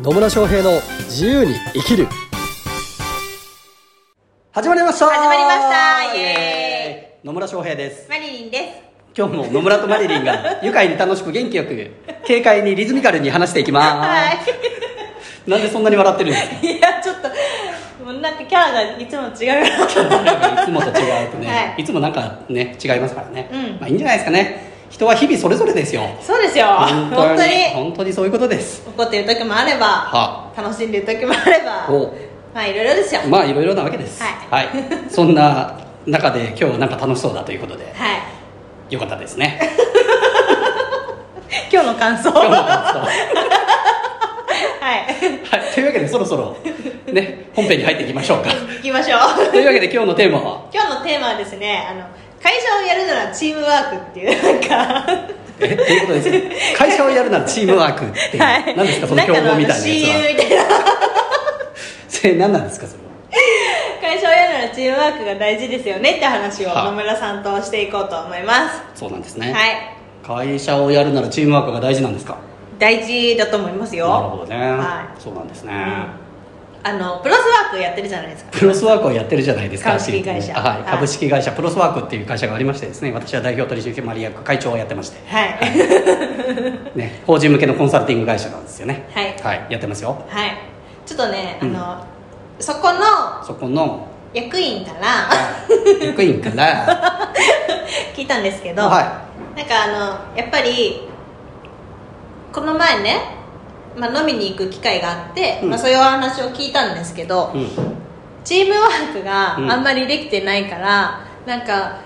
野村翔平の自由に生きる。始まりました。始まりました。イエーイ。野村翔平です。マリリンで今日も野村とマリリンが 愉快に楽しく元気よく軽快にリズミカルに話していきます、はなんでそんなに笑ってるんですかいいやちょっともうなんかキャラがいつも違うないつもと違うとね、はい。い、つもなんかね違いますからね、うん。まあいいんじゃないですかね人は日々それぞれですよ。そうですよ。本当に。本当に。そういうことです。怒ってる時もあればは。楽しんでる時もあればお。まあいろいろですよ。まあいろいろなわけです。はい。そんな中で今日はなんか楽しそうだということで。はい。よかったですね。今日の感想。今日の感想。はい。はい、というわけでそろそろね本編に入っていきましょうか。行きましょう。というわけで今日のテーマは？今日のテーマはですねあの会社をやるならチームワークっていうなんかえどういうことですか？会社をやるならチームワークっていう、はい。何ですか？その標語みたいなやつみたいな。それ何なんですかそれは？会社をやるならチームワークが大事ですよねって話をは野村さんとしていこうと思います。そうなんですね、はい。会社をやるならチームワークが大事なんですか？大事だと思いますよ。なるほどね、はそうなんですね、あのプロスワークやってるじゃないですか。プロスワークをやってるじゃないですか。株式会社。はい、はい。株式会社。プロスワークっていう会社がありましてですね私は代表取締役会長をやってまして、はい。ね、法人向けのコンサルティング会社なんですよね。はい。はい、やってますよ。はい。ちょっとね、うん。あのそこのそこの役員から役員から。聞いたんですけど、はなんかあのやっぱりこの前ね、まあ、飲みに行く機会があって、うん。まあ、そういうお話を聞いたんですけど、い、うん、チームワークがうん。あんまりできてないから、なんか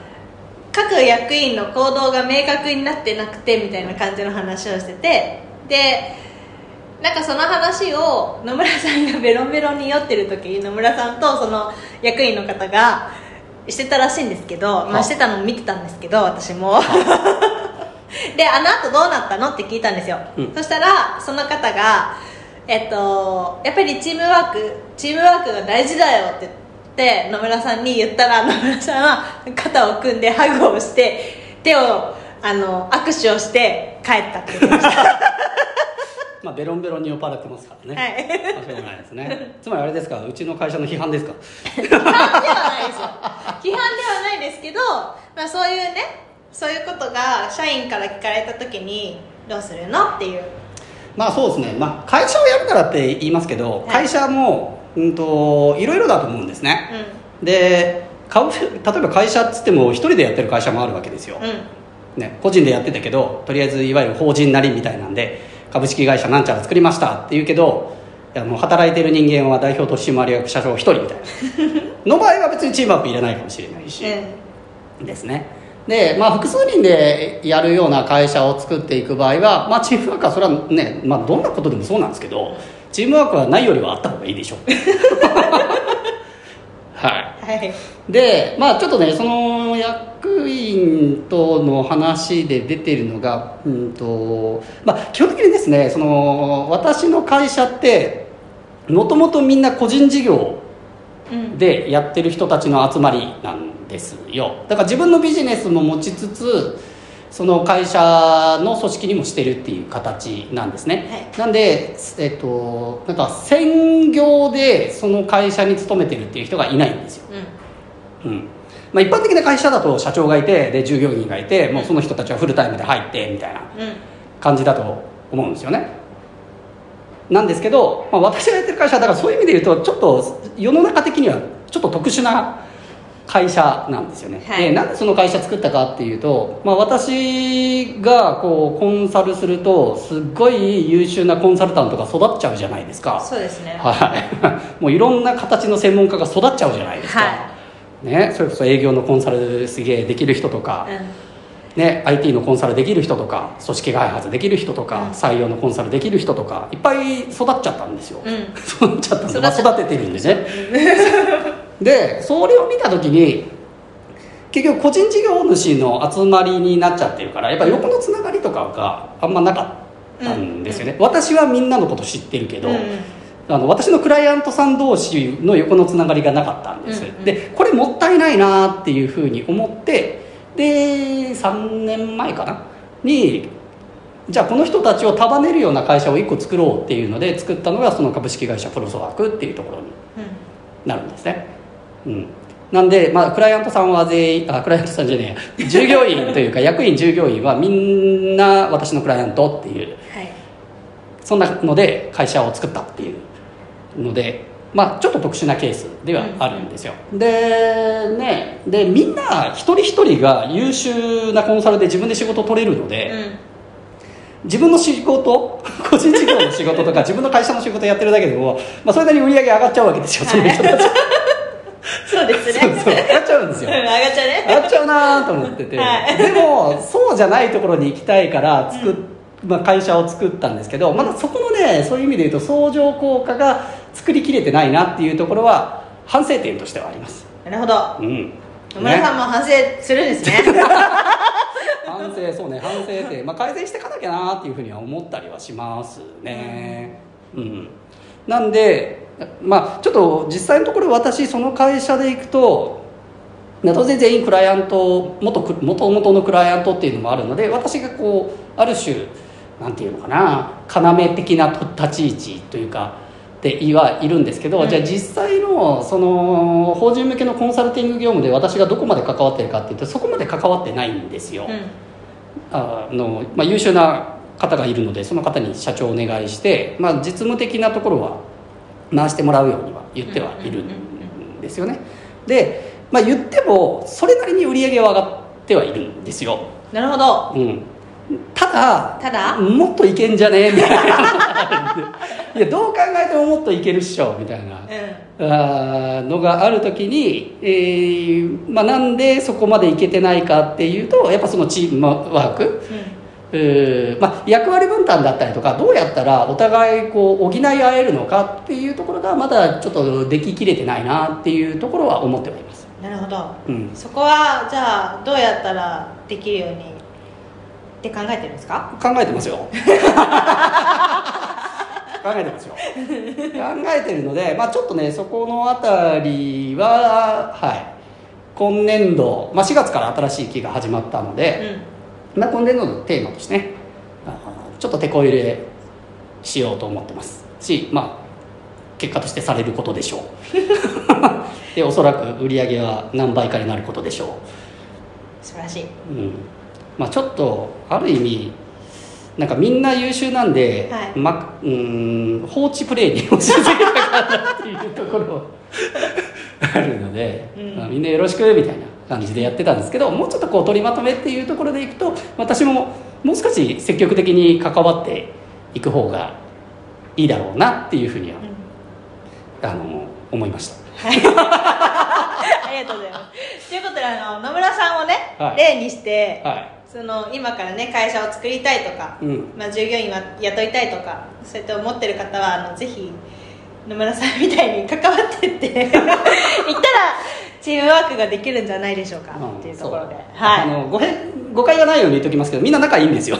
各役員の行動が明確になってなくてみたいな感じの話をしててでなんかその話を野村さんがベロンベロンに酔ってる時に野村さんとその役員の方がしてたらしいんですけど、まあ、は。してたのを見てたんですけど私もであの後どうなったのって聞いたんですよ、うん。そしたらその方がえっとやっぱりチームワークチームワークが大事だよって言って野村さんに言ったら野村さんは肩を組んでハグをして手をあの握手をして帰ったって言ってました。まあベロンベロンに酔っ払ってますからね、はい。まあしょうがないですね。つまりあれですかうちの会社の批判ですか？批判ではないです。よ批判ではないですけど、まあ、そういうねそういうことが社員から聞かれた時にどうするの？っていう。まあそうですね、まあ、会社をやるからって言いますけど、はい。会社も、うん、といろいろだと思うんですね、で株例えば会社っつっても一人でやってる会社もあるわけですよ、うん。うんね、個人でやってたけどとりあえずいわゆる法人なりみたいなんで株式会社なんちゃら作りましたって言うけどいやもう働いてる人間は代表取締役社長一人みたいな。の場合は別にチームワークいらないかもしれないし、ですねで、まあ、複数人でやるような会社を作っていく場合は、まあ、チームワークはそれはね、まあ、どんなことでもそうなんですけどチームワークはないよりはあった方がいいでしょう。はい。はい。でまあちょっとねその役員との話で出てるのがうんとまあ基本的にですねその私の会社ってもともとみんな個人事業うん。でやってる人たちの集まりなんですよ。だから自分のビジネスも持ちつつその会社の組織にもしてるっていう形なんですね、はなんでえっとなんか専業でその会社に勤めてるっていう人がいないんですよ。うん。うん。まあ、一般的な会社だと社長がいてで従業員がいてもうその人たちはフルタイムで入ってみたいなうん。感じだと思うんですよね。なんですけど、まあ、私がやってる会社はだからそういう意味で言うとちょっと世の中的にはちょっと特殊な会社なんですよね、はい。でなんでその会社作ったかっていうと、まあ、私がこうコンサルするとすっごい優秀なコンサルタントが育っちゃうじゃないですか。そうですね。はい、もういろんな形の専門家が育っちゃうじゃないですか、はね、それこそ営業のコンサルすげえできる人とか、ね、IT のコンサルできる人とか組織開発できる人とか、うん。採用のコンサルできる人とかいっぱい育っちゃったんですよ、うん。育っちゃったんで、まあ、育ててるんでね でそれを見た時に結局個人事業主の集まりになっちゃってるからやっぱ横のつながりとかがあんまなかったんですよね、私はみんなのこと知ってるけど、うんあの私のクライアントさん同士の横のつながりがなかったんです、うんうん。でこれもったいないなっていうふうに思ってで3年前かなにじゃあこの人たちを束ねるような会社を1個作ろうっていうので作ったのがその株式会社プロソワークっていうところになるんですね、うん、なんで、まあ、クライアントさんは全員あクライアントさんじゃねえや。従業員というか 役員従業員はみんな私のクライアントっていう。はい。そんなので会社を作ったっていうので、まあ、ちょっと特殊なケースではあるんですよ、でねでみんな一人一人が優秀なコンサルで自分で仕事を取れるので、うん。自分の仕事 個人事業の仕事とか自分の会社の仕事やってるだけでも、まあ、それなりに売り上げ上がっちゃうわけですよその人たちそうですそうねそう。上がっちゃうんですよ。うん上がっちゃうね。上がっちゃうなと思ってて、はい。でもそうじゃないところに行きたいから作っ、まあ、会社を作ったんですけどまだそこのねそういう意味で言うと相乗効果が作りきれてないなっていうところは反省点としてはあります。なるほど。うん。野村さんも反省するんですね。反省そうね反省点、まあ、改善していかなきゃなっていうふうには思ったりはしますね。うん、なんでまあちょっと実際のところ私その会社で行くと当然全員クライアント元元々のクライアントっていうのもあるので私がこうある種なんていうのかな要的な立ち位置というかではいるんですけど、うんじゃあ実際のその法人向けのコンサルティング業務で私がどこまで関わってるかっていうとそこまで関わってないんですよ、うんあのまあ、優秀な方がいるのでその方に社長をお願いして、まあ、実務的なところは回してもらうようには言ってはいるんですよね。で、まあ、言ってもそれなりに売り上げは上がってはいるんですよ、なるほど。うん、ただただ？もっといけんじゃね？えみたいな。いやどう考えてももっといけるっしょ。みたいな。うん。あーのがある時に、えーまあ、なんでそこまでいけてないかっていうとやっぱそのチームワーク、うーまあ、役割分担だったりとかどうやったらお互いこう補い合えるのかっていうところがまだちょっとでききれてないなっていうところは思っております、なるほど。うん、そこはじゃあどうやったらできるようにって考えてるんですか？考えてますよ。考えてますよ。考えてるので、まあ、ちょっとねそこのあたりははい。今年度、まあ、4月から新しい期が始まったのうで、んまあ、今年度のテーマとしてね。ちょっと手こ入れしようと思ってます。しまあ結果としてされることでしょう。でおそらく売り上げは何倍かになることでしょう。素晴らしい。うん。まあ、ちょっとある意味なんかみんな優秀なんで、はい。ま、うん放置プレイに押し付けたかなっていうところ あるので、うん。まあみんなよろしくみたいな感じでやってたんですけどもうちょっとこう取りまとめっていうところでいくと私ももう少し積極的に関わっていく方がいいだろうなっていうふうには、あの思いました。ありがとうございます。ということであの野村さんをね、はい例にして、はその今からね会社を作りたいとか、うん。まあ、従業員は雇いたいとかそうやって思ってる方はあのぜひ野村さんみたいに関わってって。言ったらチームワークができるんじゃないでしょう。か、うんっていうところではい。の誤変誤解がないように言っておきますけどみんな仲いいんですよ。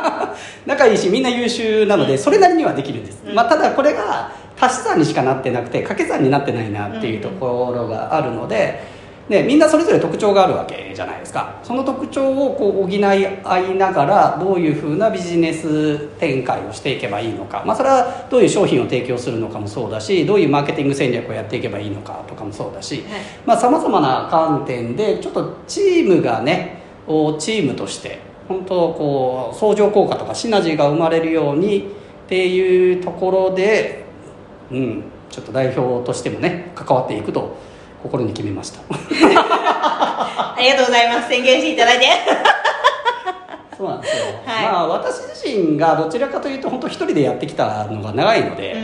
仲いいしみんな優秀なのでそれなりにはできるんです、うん。まあ、ただこれが足し算にしかなってなくて掛け算になってないなっていうところがあるので、ね、みんなそれぞれ特徴があるわけじゃないですか。その特徴をこう補い合いながらどういうふうなビジネス展開をしていけばいいのか、まあ、それはどういう商品を提供するのかもそうだしどういうマーケティング戦略をやっていけばいいのかとかもそうだし、さまざまな観点でちょっとチームがねおチームとして本当こう相乗効果とかシナジーが生まれるようにっていうところで、うん、ちょっと代表としてもね関わっていくと心に決めました。ありがとうございます。宣言していただいて。そうなんですよ、はい。まあ私自身がどちらかというと本当一人でやってきたのが長いのうんで、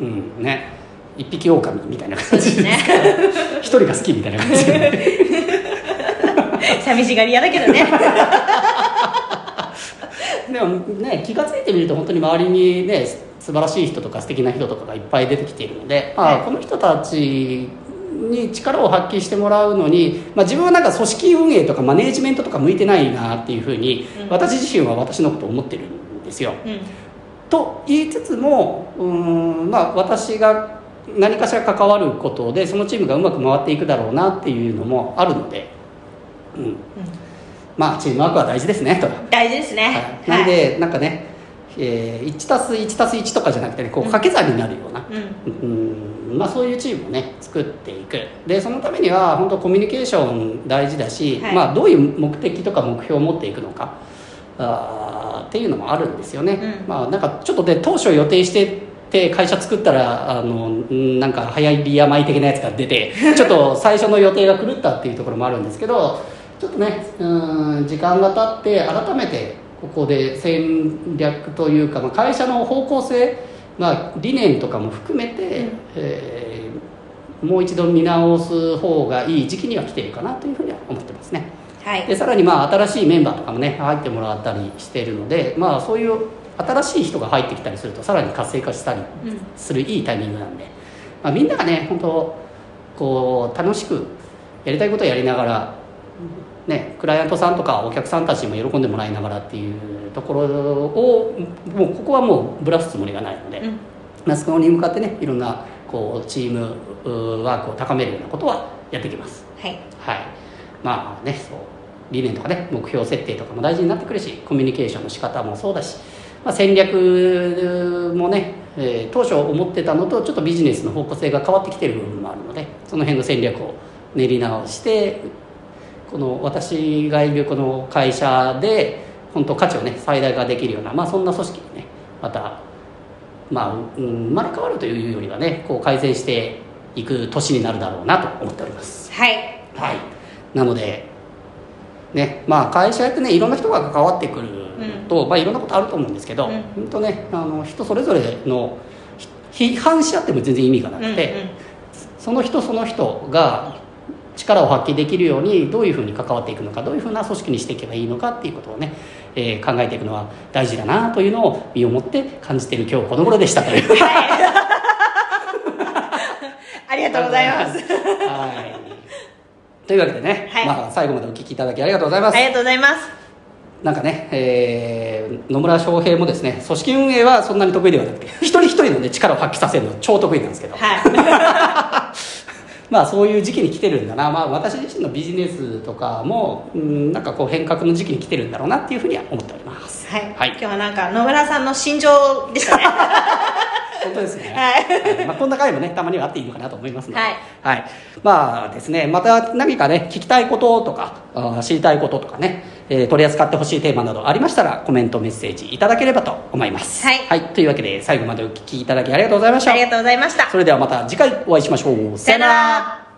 うん。うんね。一匹狼みたいな感じですね。一人が好きみたいな感じで。寂しがり屋だけどね。でもね気が付いてみると本当に周りにね素晴らしい人とか素敵な人とかがいっぱい出てきているので、まあはい。この人たちに力を発揮してもらうのに、まあ、自分はなんか組織運営とかマネージメントとか向いてないなっていうふうに、うん。私自身は私のことを思ってるんですよ。うん。と言いつつもうーん、まあ、私が何かしら関わることでそのチームがうまく回っていくだろうなっていうのもあるので、うん、まあチームワークは大事ですねと、大事ですね、はい、なんで、なんかね、えー、1たす1たす1とかじゃなくてねこう掛け算になるような、うん。うん。まあ、そういうチームをね作っていく。でそのためには本当コミュニケーション大事だし、はい。まあ、どういう目的とか目標を持っていくのかあーっていうのもあるんですよね、うん。まあなんかちょっとね当初予定してて会社作ったらあのんなんか早いビア米的なやつが出て ちょっと最初の予定が狂ったっていうところもあるんですけどちょっとねうん時間が経って改めてここで戦略というか、まあ、会社の方向性、まあ、理念とかも含めて、うんえーもう一度見直す方がいい時期には来ているかなというふうには思ってますね。はいでさらにまあ新しいメンバーとかもね入ってもらったりしてるので、まあ、そういう新しい人が入ってきたりするとさらに活性化したりうんするいいタイミングなんで、まあ、みんながね本当こう楽しくやりたいことをやりながら、ね、クライアントさんとかお客さんたちにも喜んでもらいながらっていうところをもうここはもうぶらすつもりがないので、うん。まあそこに向かってねいろんなこうチームワークを高めるようなことはやっていきます。はい。はい、まあねそう。理念とかね目標設定とかも大事になってくるしコミュニケーションの仕方もそうだし、まあ、戦略もね、えー当初思ってたのとちょっとビジネスの方向性が変わってきてる部分もあるのでその辺の戦略を練り直してこの私がいるこの会社で本当価値をね最大化できるような、まあ、そんな組織にねまたまあ、うん生まれ変わるというよりはねこう改善していく年になるだろうなと思っております。はい。はい。なのでねまあ会社やってねいろんな人が関わってくると、まあいろんなことあると思うんですけど、うん。本当ねあの人それぞれのひ批判し合っても全然意味がなくて、うんうん。その人その人が力を発揮できるようにどういうふうに関わっていくのかどういうふうな組織にしていけばいいのかっていうことをね、えー考えていくのは大事だなというのを身をもって感じている今日この頃でしたという。ありがとうございます。はい。というわけでね、はい。まあ、最後までお聞きいただきありがとうございます。ありがとうございます。なんかね、えー野村翔平もですね組織運営はそんなに得意ではなくて一人一人の、ね、力を発揮させるの超得意なんですけど、はまあそういう時期に来てるんだな、まあ、私自身のビジネスとかも、うん、なんかこう変革の時期に来てるんだろうなっていうふうには思っております。い、はい。はい。今日はなんか野村さんの心情でしたね。本当ですね、はい。はい。まあ、こんな回もねたまにはあっていいのかなと思いますので、はい。はい。まあですねまた何かね聞きたいこととかあー知りたいこととかね、えー取り扱ってほしいテーマなどありましたらコメントメッセージいただければと思います。はい。というわけで最後までお聞きいただきありがとうございました。ありがとうございました。それではまた次回お会いしましょう。さよなら